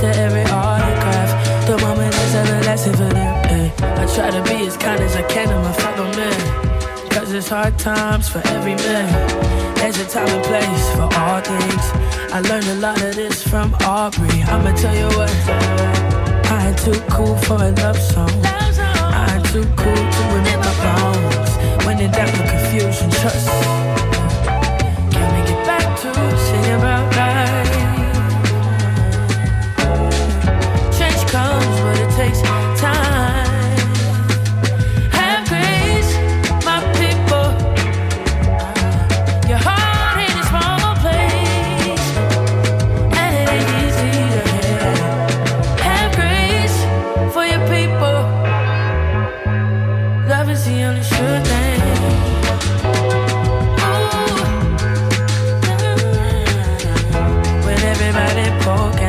to every autograph. The moment is everlasting for them. eh. I try to be as kind as I can to my fellow men. Cause it's hard times for every man. There's a time and place for all things. I learned a lot of this from Aubrey. I'ma tell you what. I ain't too cool for a love song. I ain't too cool to admit my wrongs. When in doubt, confusion, trust. Everybody poke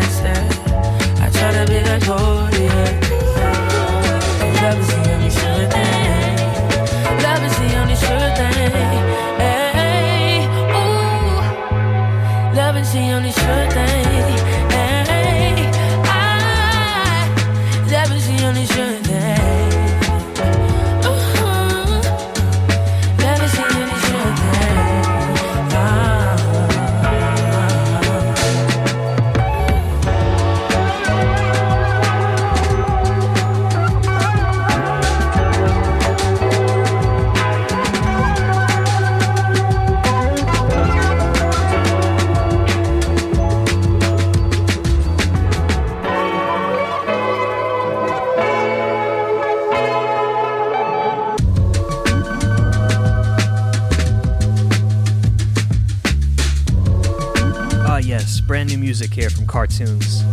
Cartoons.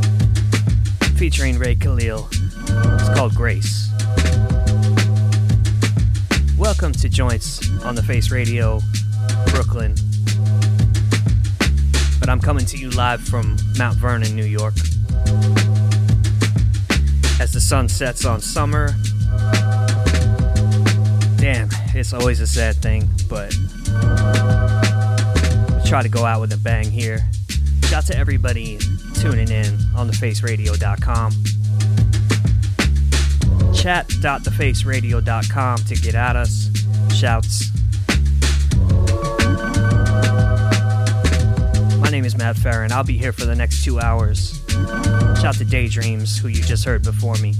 featuring Ray Khalil. It's called Grace. Welcome to Joints on the Face Radio, Brooklyn. But I'm coming to you live from Mount Vernon, New York. As the sun sets on summer. Damn, it's always a sad thing, but try to go out with a bang here. Shout out to everybody tuning in on thefaceradio.com. Chat.thefaceradio.com to get at us. Shouts. My name is Matt Ferran. I'll be here for the next two hours. Shout to Daydreams, who you just heard before me.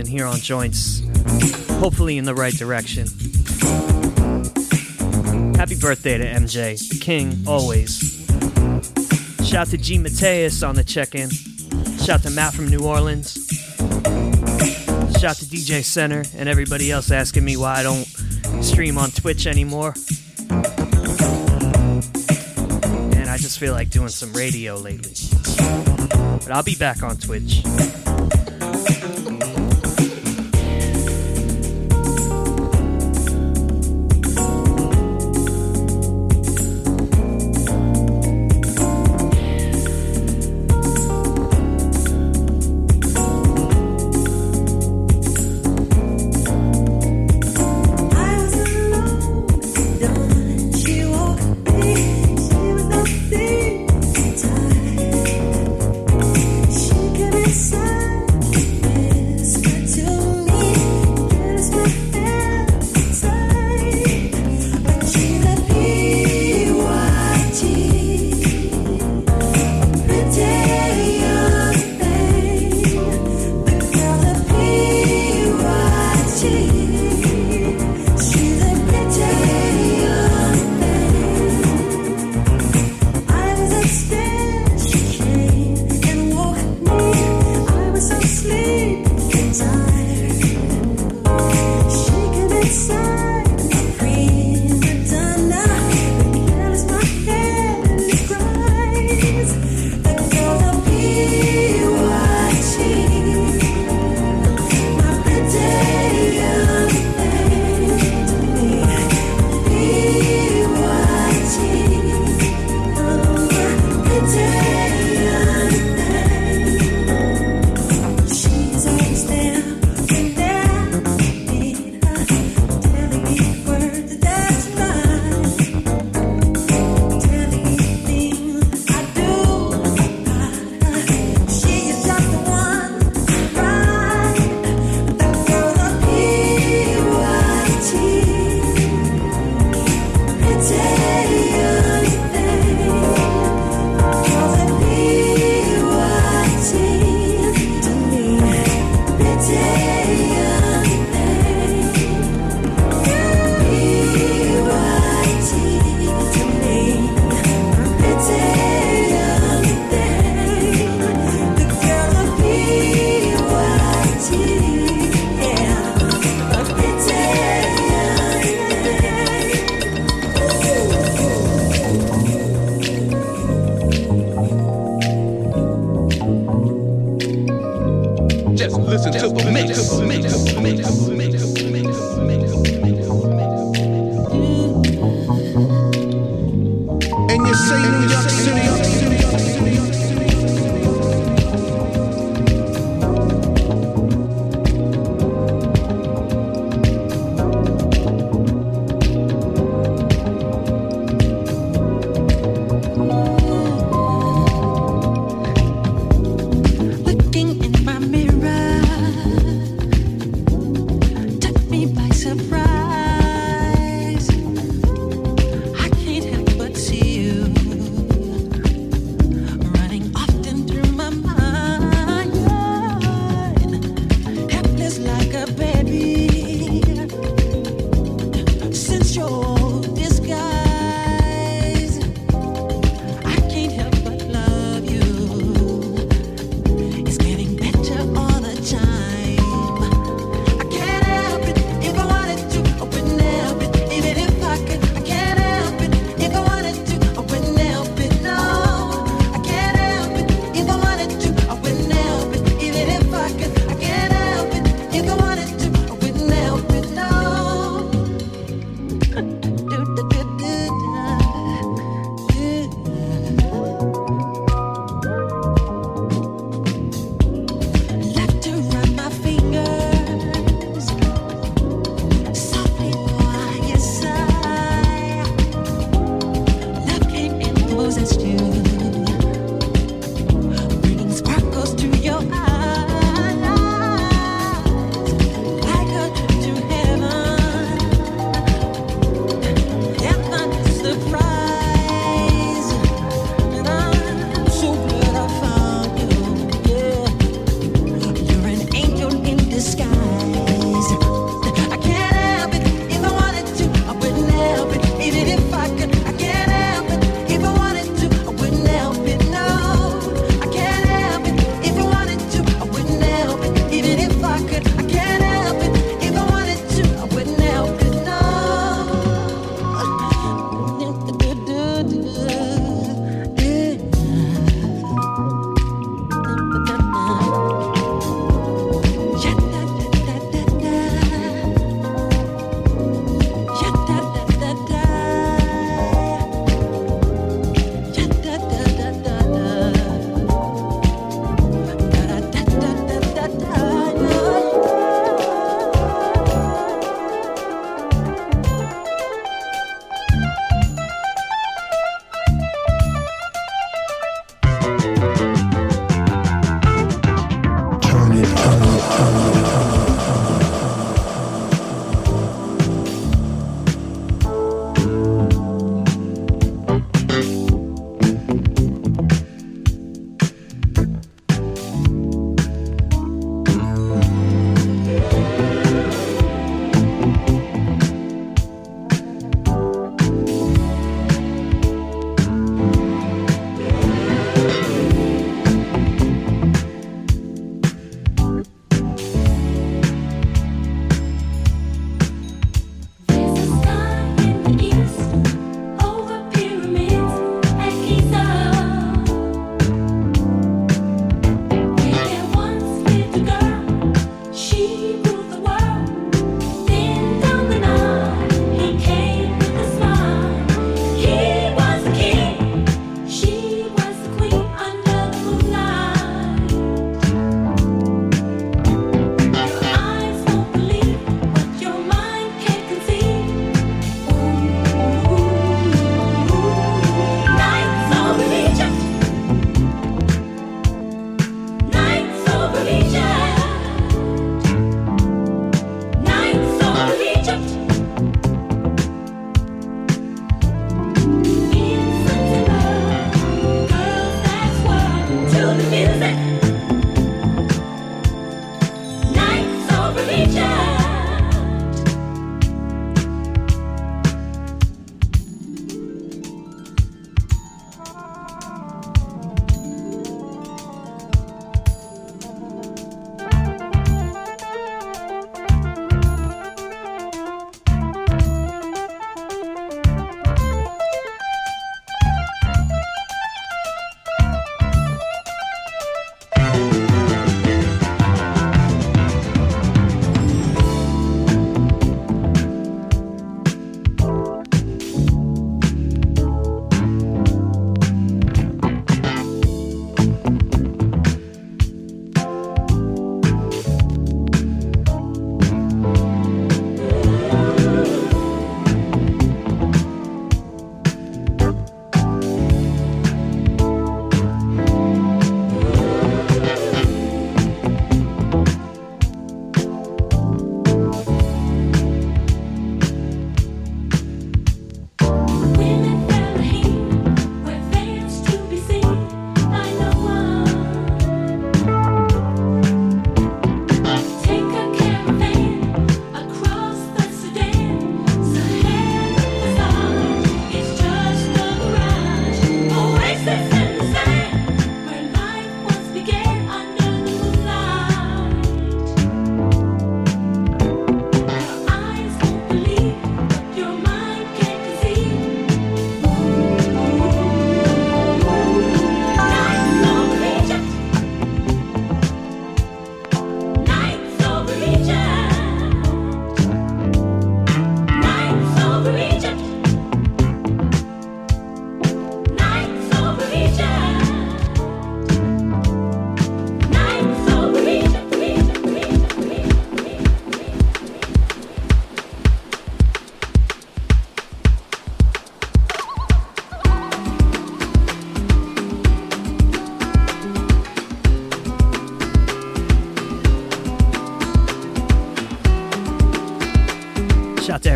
moving here on Joints, hopefully in the right direction. Happy birthday to MJ, King always. Shout to G Mateus on the check in. Shout to Matt from New Orleans. Shout to DJ Center and everybody else asking me why I don't stream on Twitch anymore. And I just feel like doing some radio lately. But I'll be back on Twitch.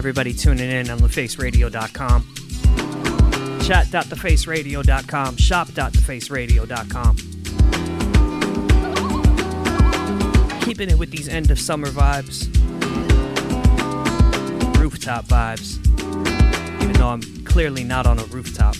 Everybody tuning in on thefaceradio.com. Chat.thefaceradio.com. Shop.thefaceradio.com. Keeping it with these end of summer vibes. Rooftop vibes. Even though I'm clearly not on a rooftop.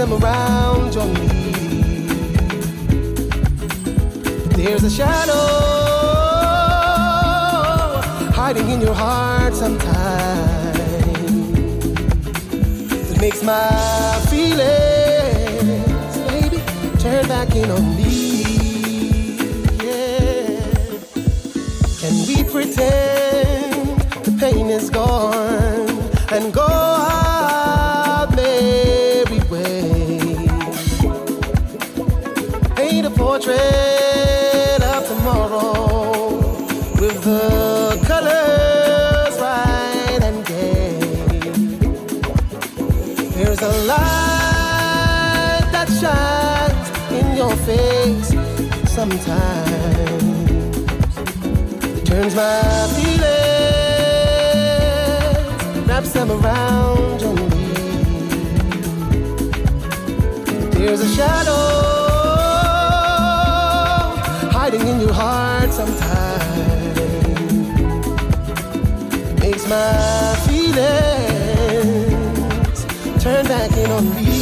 I'm around. times. Turns my feelings, wraps them around on me. There's a shadow hiding in your heart sometimes. Makes my feelings turn back in on me.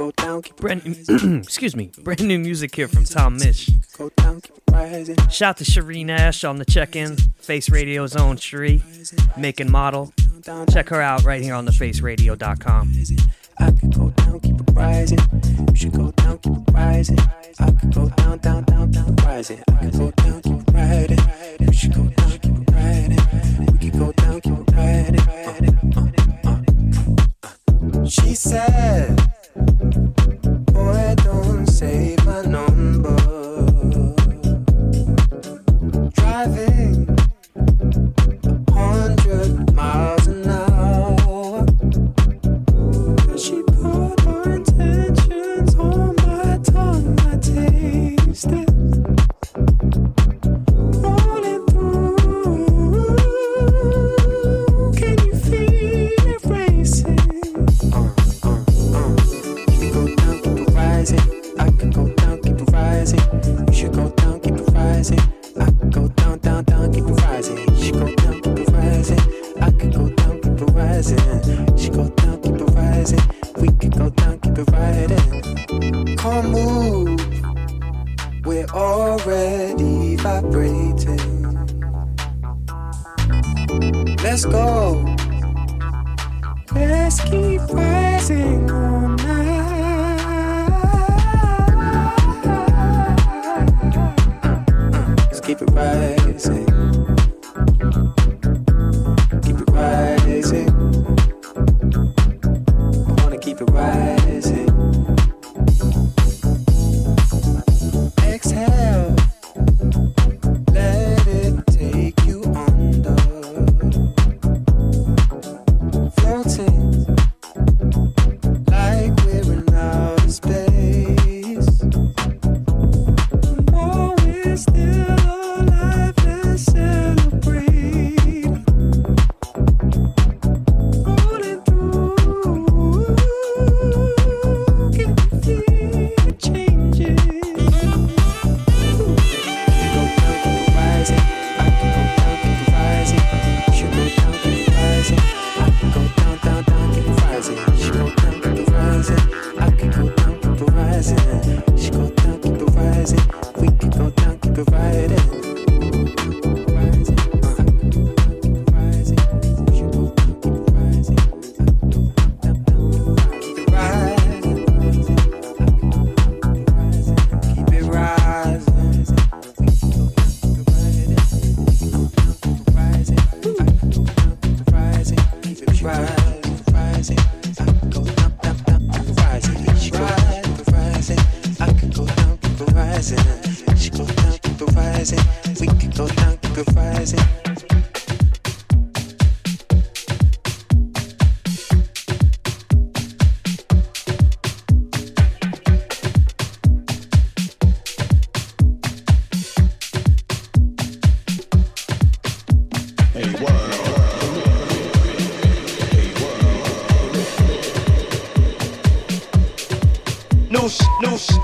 Go down, keep brand new, excuse me, brand new music here from Tom Misch. Down, Shout to Shireen Ash on the check-in, Face Radio's own Sheree, making model. Check her out right here on thefaceradio.com.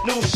new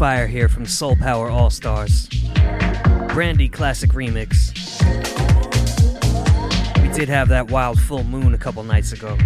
Fire here from Soul Power All Stars. Brandy Classic Remix. We did have that wild full moon a couple nights ago.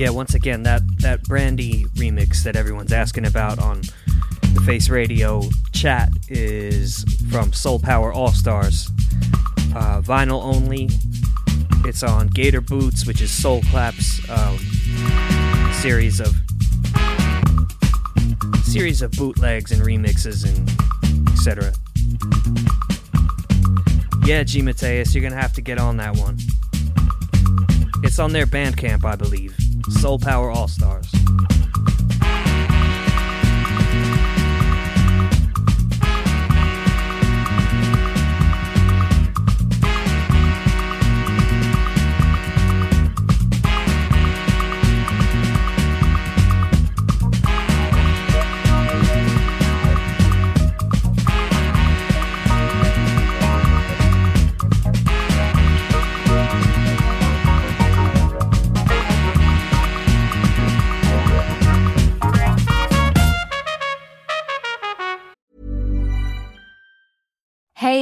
Yeah, once again, that, that Brandy remix that everyone's asking about on the Face Radio chat is from Soul Power All Stars. Uh, vinyl only. It's on Gator Boots, which is Soul Clap's um, series of series of bootlegs and remixes and etc. Yeah, G Mateus, you're gonna have to get on that one. It's on their Bandcamp, I believe. Soul Power All Stars.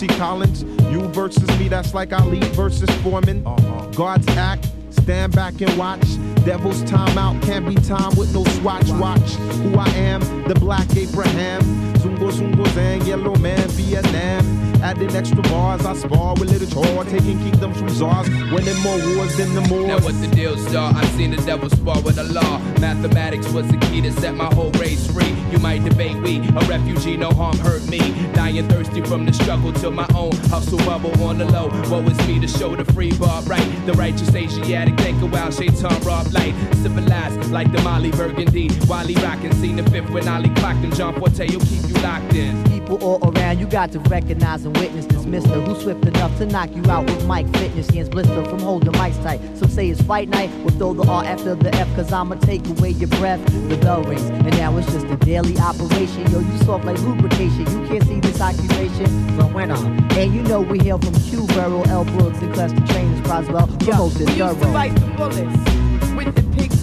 Bootsy Collins. You versus me, that's like Ali versus Foreman. Uh-huh. God's act, stand back and watch. Devil's timeout can't be time with no swatch. Watch who I am, the black Abraham. Zungo Zungo Zang, yellow man, Vietnam. Adding extra bars, I spar with little chore, taking kingdoms from czars, winning more wars than the Moors. Now what the deal, star? I've seen the devil spar with the law. Mathematics was the key to set my whole race free. You might debate we, a refugee, no harm hurt me. Dying thirsty from the struggle to my own hustle bubble on the low. Woe is me to show the free bar right. The righteous Asiatic think a while Shaitan rob light. Civilized like the Molly Burgundy. Wally rockin', seen the fifth when Ali clocked and John Forte will keep you locked in. People all around, you got to recognize and witness this mister who's swift enough to knock you out with mic fitness. Hands blister from holding mics tight. Some say it's fight night, we'll throw the R after the F, cause I'ma take away your breath. The bell rings, and now it's just a daily operation. Yo, you soft like lubrication. You can't see this occupation from when on. And you know we hail from Q, Burrow, L. Brooks, and Cluster Trainers, Croswell, promoted We used to bite the bullets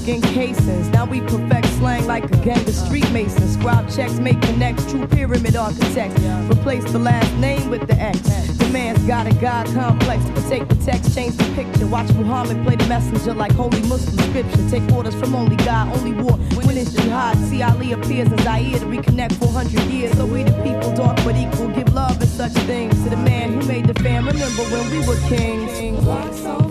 pigskin casings. Now we perfect slang like a gang of street masons. Scribe checks, make connects, true pyramid architects. Replace the last name with the X. The man's got a God complex. Take the text, change the picture. Watch Muhammad play the messenger like holy Muslim scripture. Take orders from only God, only war. When it's jihad, see Ali appears in Zaire to reconnect 400 years. So we the people, dark but equal, give love and such things to the man who made the fam. Remember when we were kings.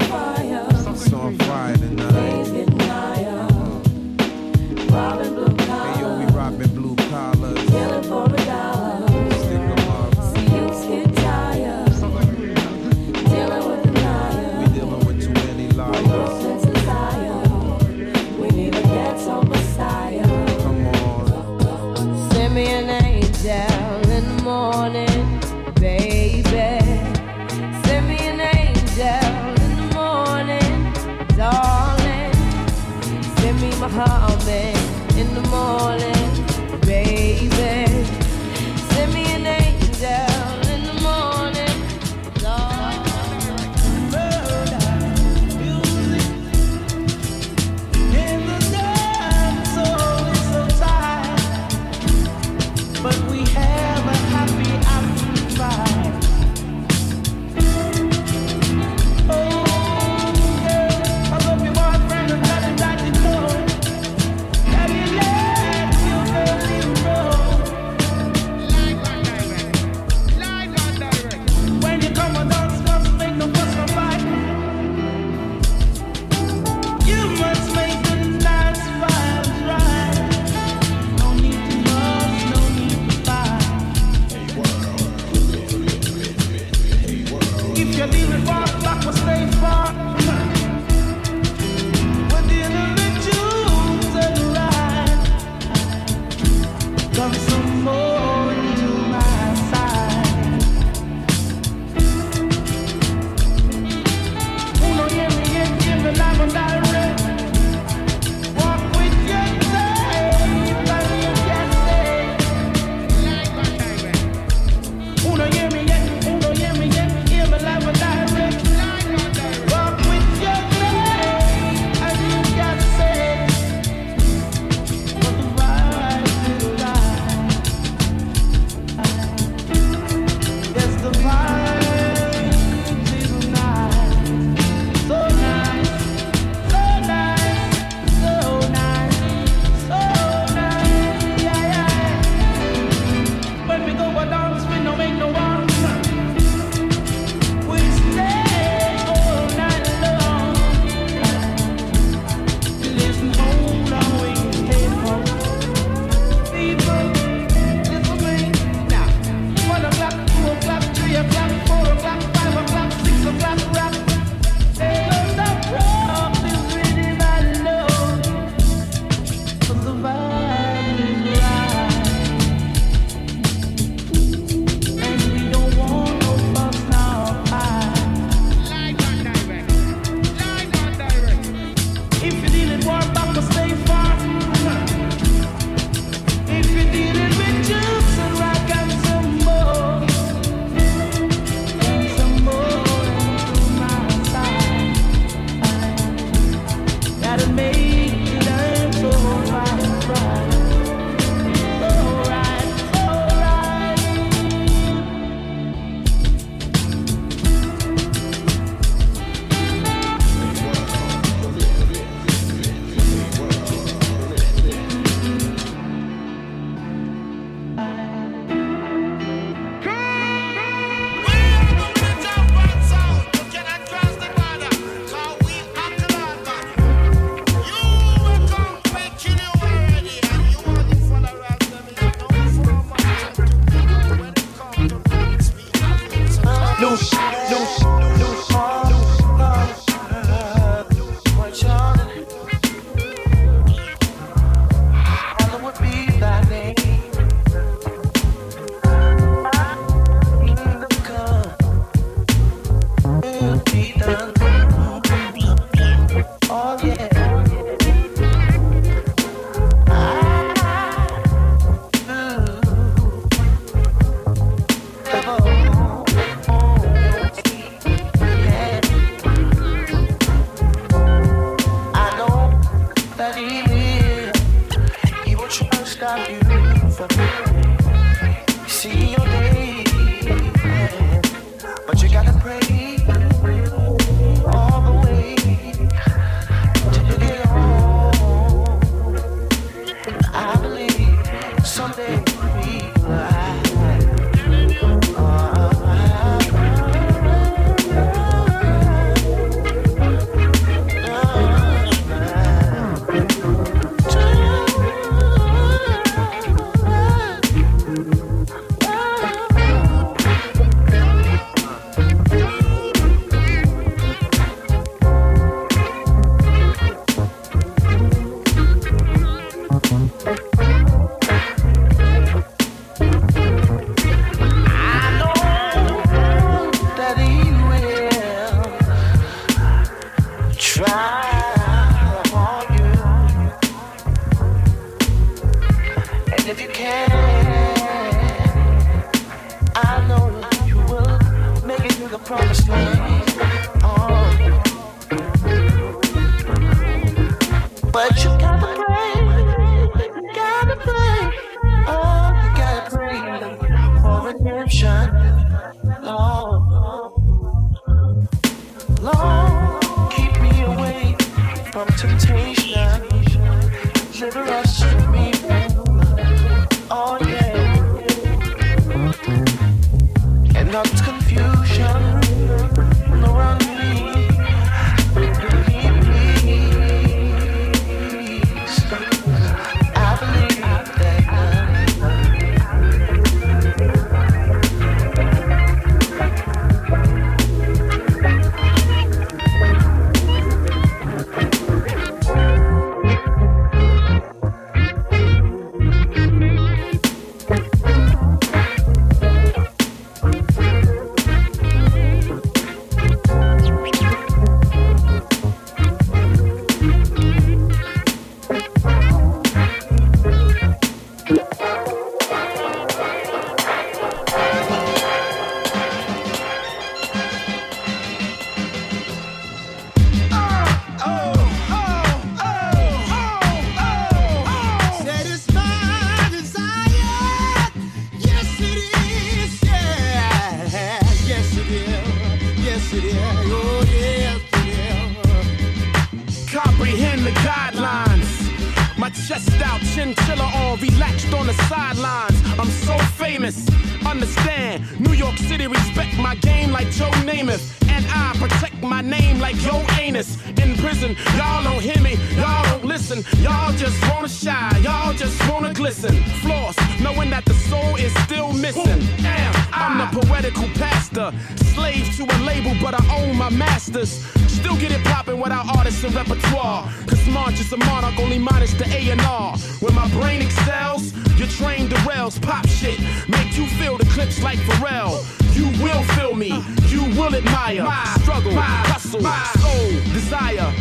Soul, desire.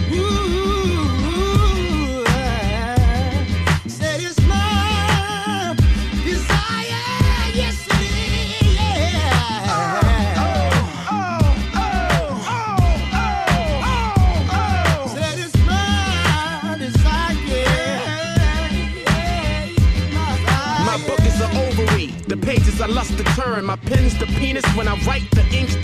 Said it's my desire. Yes, it is. Yeah. Oh, oh, oh, oh, oh, oh, oh. Said it's my desire. My book is an ovary. The pages I lust to turn. My pen's the penis when I write the ink's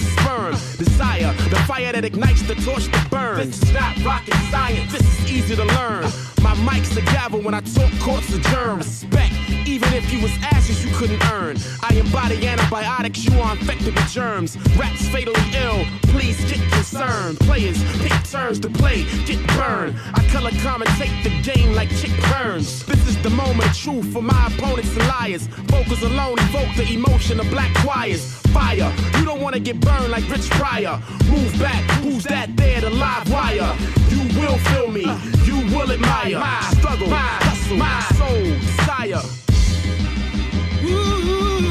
Desire, the fire that ignites the torch that burns. This is not rocket science. This is easy to learn. My mic's a gavel when I talk courts adjourn. Respect, even if you was ashes you couldn't earn. I embody antibiotics, you are infected with germs. Rats fatally ill, please get concerned. Players pick turns to play, get burned. I color commentate the game like Chick Burns. This is the moment of truth for my opponents and liars. Vocals alone evoke the emotion of black choirs. Fire, you don't wanna get burned like Rich Pryor. Move back, who's that there, the live wire? You will feel me, you will admire. My struggle, my hustle, my soul, desire. Said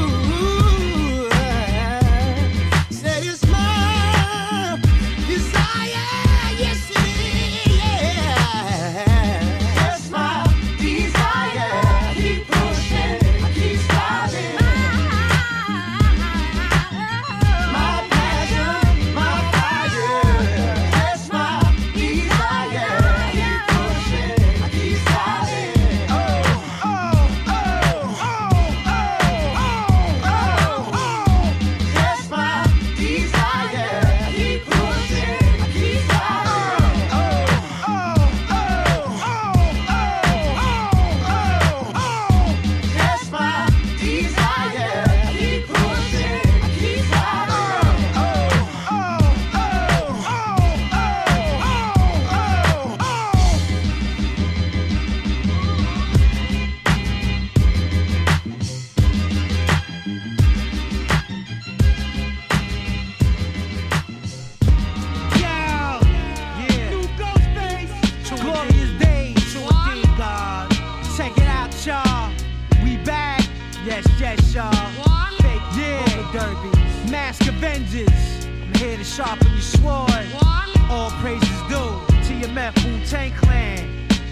sword. All praises due to your Meth Wu Tang Clan.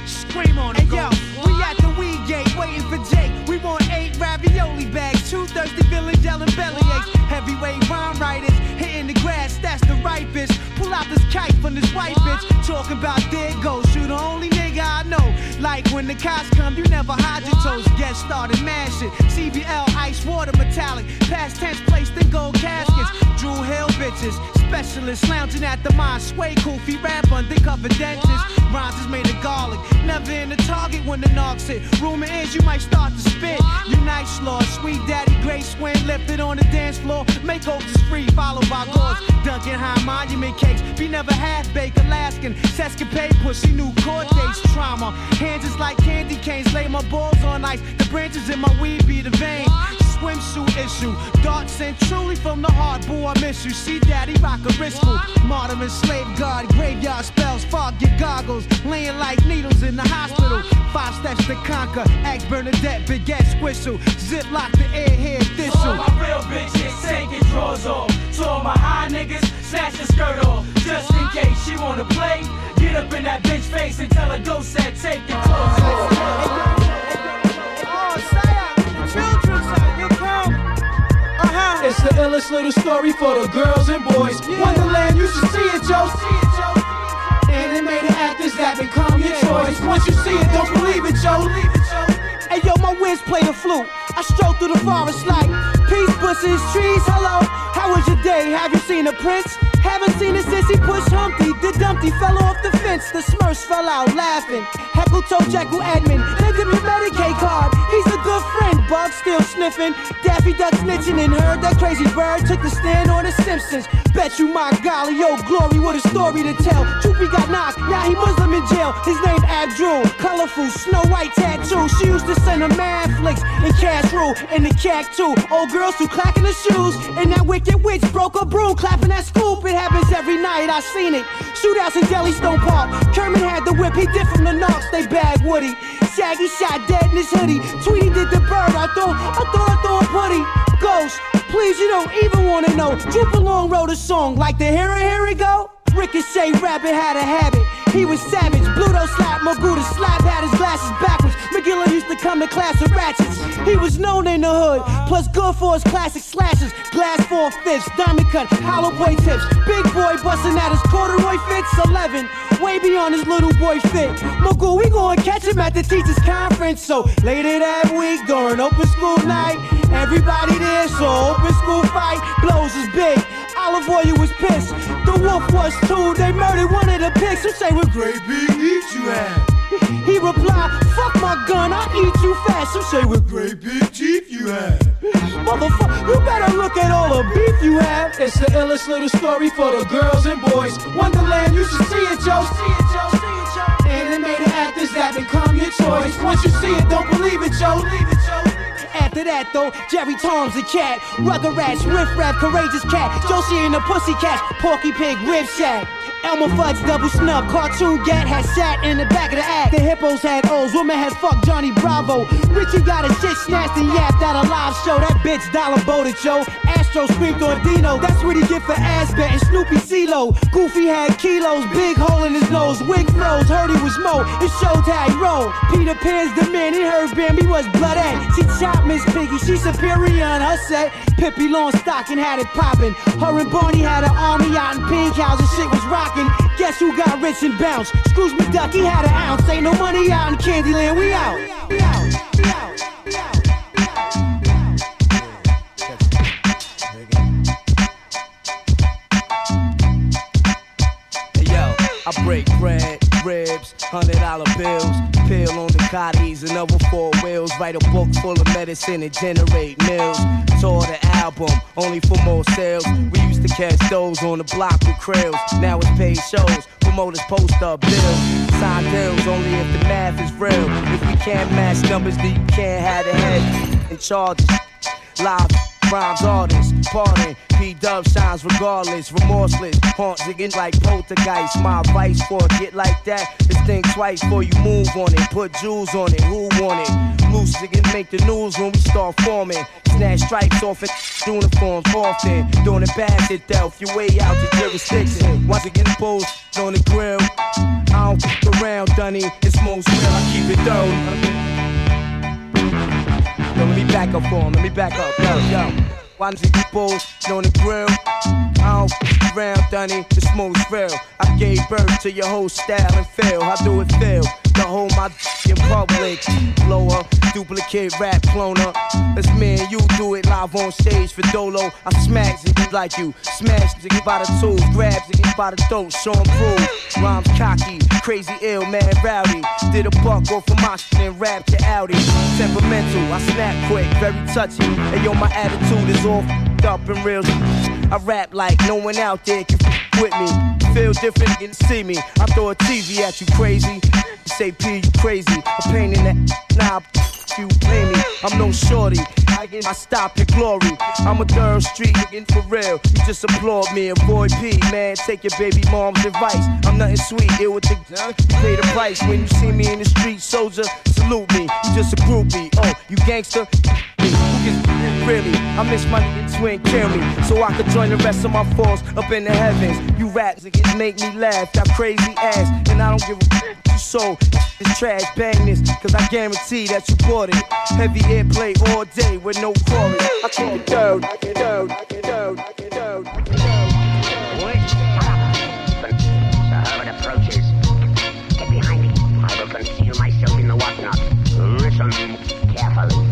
Scream on it, hey, yo, we at the weed gate waiting for Jake. We want eight ravioli bags, two thirsty villains yelling belly aches. Heavyweight rhyme writers hitting the grass, that's the bitch. Pull out this kite from this white bitch. Talking about dead goes, you the only nigga I know. Like when the cops come, you never hide your toes. Get started, mash it. CBL, ice water, metallic. Past tense placed in gold caskets. Drew Hill bitches. Specialists lounging at the mine. Sway koofy rap undercover dentist. Rhymes is made of garlic. Never in the target when the knocks hit. Rumor is you might start to spit. You nice lord, sweet daddy, great swing, lifted on the dance floor. Make hopes free, followed by gauze. Dunkin' high monument cakes. Be never half baked, Alaskan. Sescapade, pussy, new court dates, trauma. Hands is like candy canes. Lay my balls on ice. The branches in my weed be the vein swimsuit issue. Darts sent truly from the heart, boy, I miss you. See, daddy, rock a wrist Martyr and slave guard, graveyard spells, fog your goggles. Laying like needles in the hospital. Five steps to conquer. Ex Bernadette, big ass whistle. Zip lock the airhead thistle. All my real bitches taking drawers off. To all my high niggas, snatch the skirt off. Just in case she wanna play, get up in that bitch face and tell her go set, take your clothes off. Illest little story for the girls and boys. Wonderland, you should see it, Joe. Animated actors that become your choice. Once you see it, don't believe it, Joe. Hey yo, my winds play the flute. I stroll through the forest like peace, bushes, trees. Hello, how was your day? Have you seen a prince? Haven't seen it since he pushed Humpty. The Dumpty fell off the fence. The Smurfs fell out laughing. Heckle told Jeckle Edmund, they give me Medicaid card. He's a good friend. Bug still sniffing. Daffy Duck snitching and heard that crazy bird took the stand on the Simpsons. Bet you my golly, yo, glory, what a story to tell. Droopy got knocked, now he Muslim in jail. His name Abdul, colorful, snow white tattoo. She used to send him mad flicks in cash rule in the cack too. Old girls who clacking the shoes, and that wicked witch broke a broom, clapping that scoop. It happens every night, I seen it. Shootouts in Jellystone Park. Kermit had the whip, he did from the knocks, they bag Woody. Shaggy shot dead in his hoodie. Tweety did the bird, I thought, I thought I thought putty. Ghost, please, you don't even wanna know. Droop-a-Long wrote a song like the here and here it go. Ricochet Rabbit had a habit. He was savage. Bluto slap, Moguda slap, had his glasses backwards. McGill used to come to class with ratchets. He was known in the hood, plus good for his classic slashes. Glass four fifths, diamond cut, hollow boy tips. Big boy busting at his corduroy fits, 11. Way beyond his little boy fit. Mogul, we gonna catch him at the teachers' conference. So later that week, during open school night, everybody there, so open school fight. Blows is big. Olive Oyl was pissed. The wolf was too. They murdered one of the pigs. Who say what great big eat you had? He replied, fuck my gun, I'll eat you fast. Some say what great big teeth you have. Motherfucker, you better look at all the beef you have. It's the illest little story for the girls and boys. Wonderland, you should see it, Joe. See it, Joe. See it. Animated actors that become your choice. Once you see it, don't believe it, Joe. Believe it, Joe. After that though, Jerry Tom's a cat. Rugrats, Riff Raff, Courageous Cat. Josie and the Pussycats, Porky Pig, Rib Shack. Elmer Fudd's double snub, cartoon gat had sat in the back of the act. The hippos had O's, woman had fucked Johnny Bravo. Richie got a shit snatched and yapped at a live show. That bitch dollar boated yo. Astro screamed on Dino, that's what he get for ass betting. Snoopy CeeLo, Goofy had kilos, big hole in his nose, wig froze, heard he was Mo. It showed how he rolled. Peter Pan's the man, he heard Bambi was blood at. She chopped Miss Piggy, she superior on her set. Pippi Longstocking had it poppin'. Her and Barney had an army out in Pink House and shit was rockin'. Guess who got rich and bounced? Scrooge McDuck, he had an ounce. Ain't no money out in Candyland, we out. We out. We out. Hey yo, I break bread, ribs, hundred dollar bills, pill on the cotties and other four wheels. Write a book full of medicine and generate mills. Tour the album, only for more sales. We used to catch those on the block with krills. Now it's paid shows, promoters post up bills. Sign deals only if the math is real. If we can't match numbers, then you can't have the head in charge. Live rhymes artist. Pardon, P Dub shines regardless, remorseless. Haunts again like poltergeist. My advice for a get like that is think twice before you move on it. Put jewels on it, who want it? Loose again make the news when we start forming. Snatch stripes off it, uniforms often. Doing it bad it Delph, your way out the jurisdiction. Once again, posed on the grill. I don't fuck around, Dunny. It's most real, I keep it though. Yo, let me back up for him. Let me back up. Yo, yo. You bulls on the grill? I don't f around, Dunny. It's most real. I gave birth to your whole style and feel. How do it feel? To hold my in public. Blower, duplicate rap cloner. Let's me and you do it live on stage for Dolo. I smack niggas like you. Smash niggas by the tools. Grab niggas by the throat. Show 'em prove. Rhymes cocky. Crazy ill, man rowdy. Did a buck go for my and rap to Audi. Temperamental. I snap quick. Very touchy. And yo, my attitude is all up and real. I rap like no one out there can with me. Feel different and see me. I throw a TV at you crazy. Say P, you crazy. A pain in the nah, you pay me. I'm no shorty. I, stop your glory. I'm a third street looking for real. You just applaud me. Avoid P, man. Take your baby mom's advice. I'm nothing sweet. Ill with the pay the price when you see me in the street. Soldier, salute me. You just a groupie. Oh, you gangster? Really, I miss my nigga twin kill me so I could join the rest of my foes up in the heavens. You raps niggas make me laugh, that crazy ass, and I don't give a f- you so this trash bang this, cause I guarantee that you bought it. Heavy airplay all day with no chorus. I keep it down, down, down, down, Herman approaches. Get behind me. I will conceal myself in the whatnot. Listen carefully.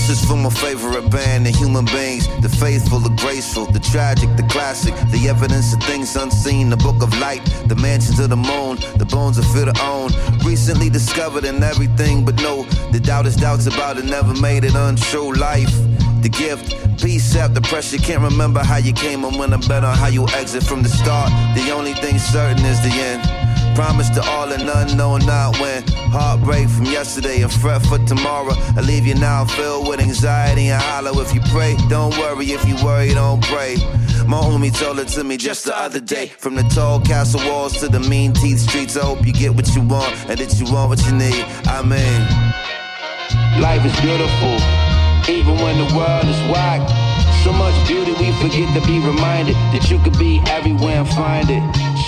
This is for my favorite band, the human beings, the faithful, the graceful, the tragic, the classic, the evidence of things unseen, the book of light, the mansions of the moon, the bones of fear to own. Recently discovered in everything, but no, the doubt is doubts about it, never made it untrue. Life, the gift, peace out the pressure, can't remember how you came and when I'm better how you exit from the start. The only thing certain is the end. Promise to all and none, know not when. Heartbreak from yesterday and fret for tomorrow. I leave you now filled with anxiety and hollow. If you pray, don't worry. If you worry, don't pray. My homie told it to me just the other day. From the tall castle walls to the mean teeth streets, I hope you get what you want and that you want what you need. I mean, life is beautiful, even when the world is whack. So much beauty, we forget to be reminded that you could be everywhere and find it.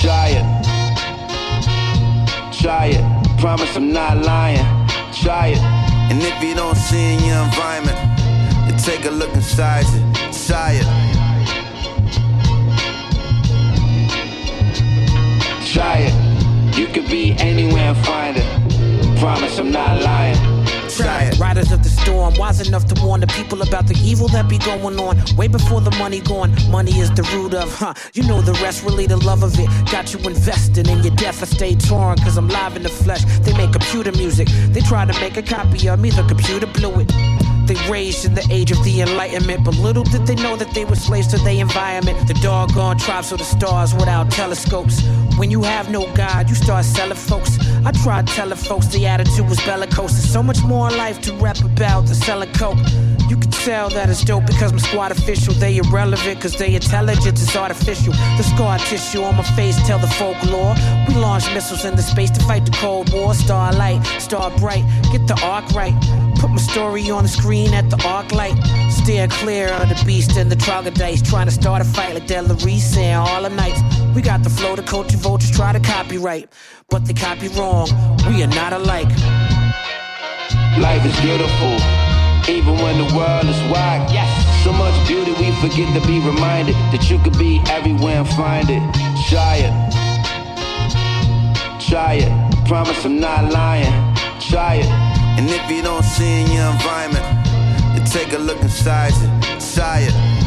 It. Try it. Promise I'm not lying. Try it. And if you don't see in your environment, then take a look inside you. Try it. Try it. You could be anywhere and find it. Promise I'm not lying. Try it. Riders of the storm, wise enough to warn the people about the evil that be going on. Way before the money gone, money is the root of, huh? You know the rest, really the love of it. Got you invested in your death, I stay torn, cause I'm live in the flesh. They make computer music, they try to make a copy of me, the computer blew it. They raised in the age of the Enlightenment, but little did they know that they were slaves to their environment. The doggone tribes of the stars without telescopes. When you have no God, you start selling folks. I tried telling folks the attitude was bellicose. There's so much more life to rap about than selling coke. You can tell that it's dope because my squad official. They irrelevant because their intelligence is artificial. The scar tissue on my face tell the folklore. We launch missiles into space to fight the Cold War. Starlight, star bright, get the arc right. Put my story on the screen at the arc light. Steer clear of the beast and the troglodytes. Trying to start a fight like Delarice saying all the nights. We got the flow, to culture vultures try to copyright. But they copy wrong. We are not alike. Life is beautiful, even when the world is whack. Yes. So much beauty, we forget to be reminded that you could be everywhere and find it. Try it. Try it. Promise I'm not lying. Try it. And if you don't see in your environment, take a look inside you. It.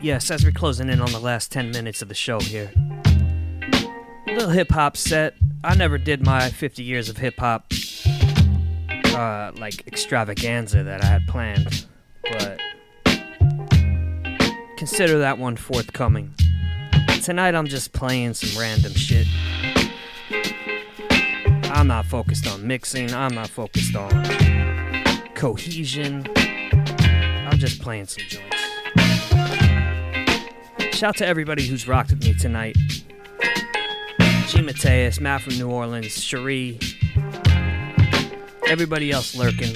Yes, as we're closing in on the last 10 minutes of the show here. Little hip hop set. I never did my 50 years of hip hop uh, like extravaganza that I had planned, but consider that one forthcoming. Tonight I'm just playing some random shit. I'm not focused on mixing, I'm not focused on cohesion. I'm just playing some joints. Shout to everybody who's rocked with me tonight. G. Mateus, Matt from New Orleans, Cherie, everybody else lurking.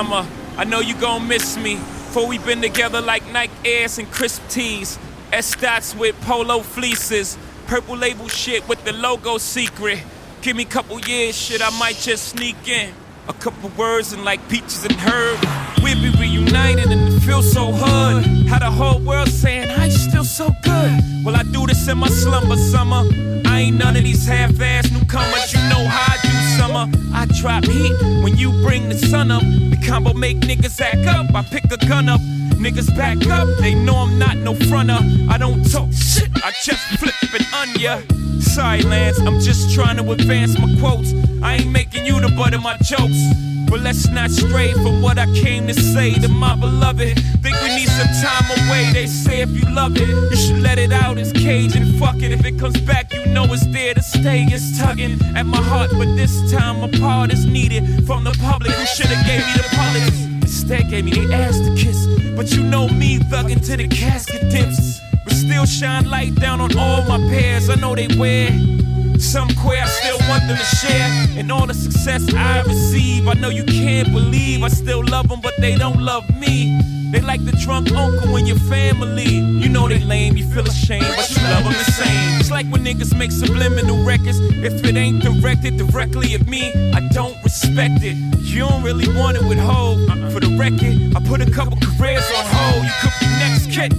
summer. I know you gon' miss me. For we been together like Nike Airs and crisp tees. Estats with polo fleeces. Purple label shit with the logo secret. Give me a couple years, shit, I might just sneak in. A couple words and like peaches and herb. We'll be reunited and it feels so hood. Had the whole world saying, how you still so good? Well, I do this in my slumber summer. I ain't none of these half-ass newcomers, you know how I summer. I drop heat when you bring the sun up. The combo make niggas act up. I pick a gun up. Niggas back up, they know I'm not no fronter. I don't talk shit, I just flip it on ya. Sorry, Lance, I'm just trying to advance my quotes. I ain't making you the butt of my jokes. But let's not stray from what I came to say to my beloved. Think we need some time away. They say if you love it, you should let it out. It's cage and fuck it. If it comes back, you know it's there to stay. It's tugging at my heart, but this time a part is needed from the public who should've gave me the politics. Instead, gave me the ass to kiss. But you know me, thugging to the casket dips. But still shine light down on all my pairs. I know they wear. Some queer, I still want them to share. And all the success I receive, I know you can't believe. I still love them, but they don't love me. They like the drunk uncle in your family. You know they lame, you feel ashamed, but you love them the same. It's like when niggas make subliminal records. If it ain't directed directly at me, I don't respect it. You don't really want it with Hov. For the record, I put a couple careers on hold. You could be next kid.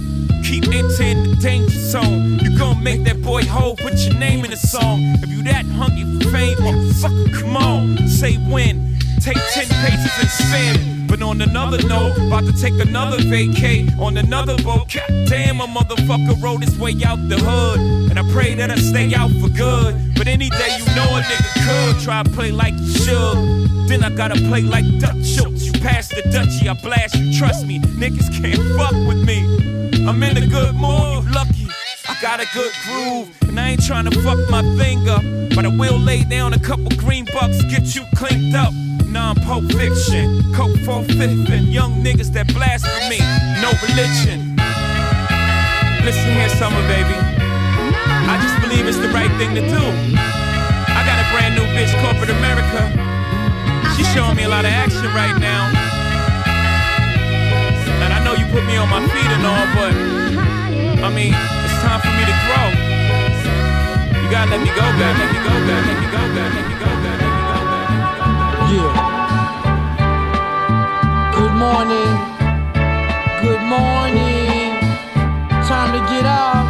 Keep entering the danger zone. You gon' make that boy Hov put your name in the song. If you that hungry for fame, motherfucker, come on. Say when. Take 10 pages and spin. But on another note, about to take another vacay on another boat. Damn, a motherfucker rode his way out the hood. And I pray that I stay out for good. But any day you know a nigga could try to play like you should. Then I gotta play like Dutch Schultz. You pass the Dutchie, I blast you. Trust me, niggas can't fuck with me. I'm in a good mood, you lucky. I got a good groove, and I ain't trying to fuck my thing up. But I will lay down a couple green bucks, get you cleaned up. Non Pulp Fiction, Coke for fifth, and young niggas that blasphemy, no religion. Listen here, summer baby. I just believe it's the right thing to do. I got a brand new bitch, corporate America. She's showing me a lot of action right now. And I know you put me on my feet and all, but I mean, it's time for me to grow. You gotta let me go, God, let me go, God, let me go, God, let me go, morning. Good morning. Time to get up.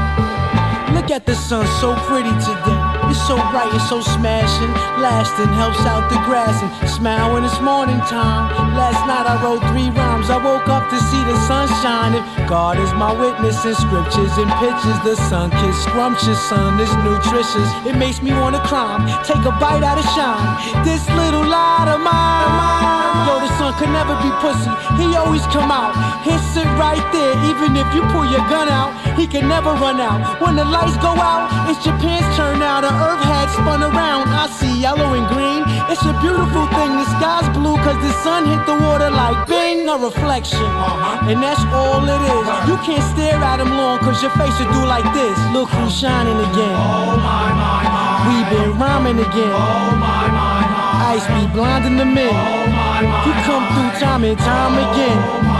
Look at the sun, so pretty today. It's so bright, it's so smashing. Lasting helps out the grass and smile when it's morning time. Last night I wrote three rhymes. I woke up to see the sun shining. God is my witness in scriptures and pictures. The sun kissed scrumptious, sun is nutritious. It makes me wanna climb, take a bite out of shine. This little light of mine. Yo, the sun could never be pussy. He always come out. He sit right there, even if you pull your gun out. He can never run out. When the lights go out, it's Japan's turn now. Earth had spun around. I see yellow and green. It's a beautiful thing. The sky's blue cause the sun hit the water like bing, a reflection. Uh-huh. And that's all it is. Uh-huh. You can't stare at him long cause your face will do like this. Look who's shining again. Oh my, my, my. We been rhyming again. Oh my, my, my. Ice be blinding the men. Oh my, my, you come through time and time again. Oh.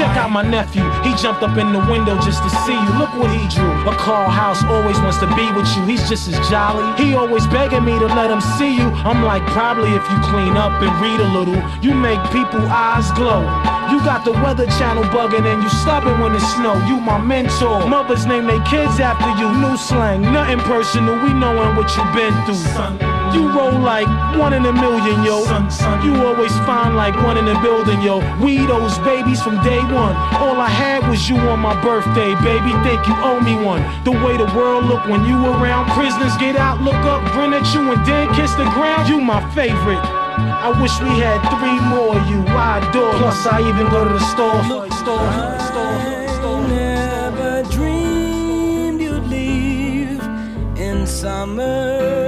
Check out my nephew. He jumped up in the window just to see you. Look what he drew. A Carl House always wants to be with you. He's just as jolly. He always begging me to let him see you. I'm like, probably if you clean up and read a little, you make people eyes glow. You got the weather channel bugging and you stubborn when it snow. You my mentor. Mothers name their kids after you. New slang, nothing personal. We knowin' what you been through. You roll like one in a million, yo. You always find like one in a building, yo. We those babies from day one. All I had was you on my birthday, baby. Think you owe me one. The way the world look when you around. Prisoners get out, look up, grin at you, and then kiss the ground. You my favorite. I wish we had three more of you. I adore. Plus, I even go to the store. Store, store, store, store. Never dreamed you'd leave in summer.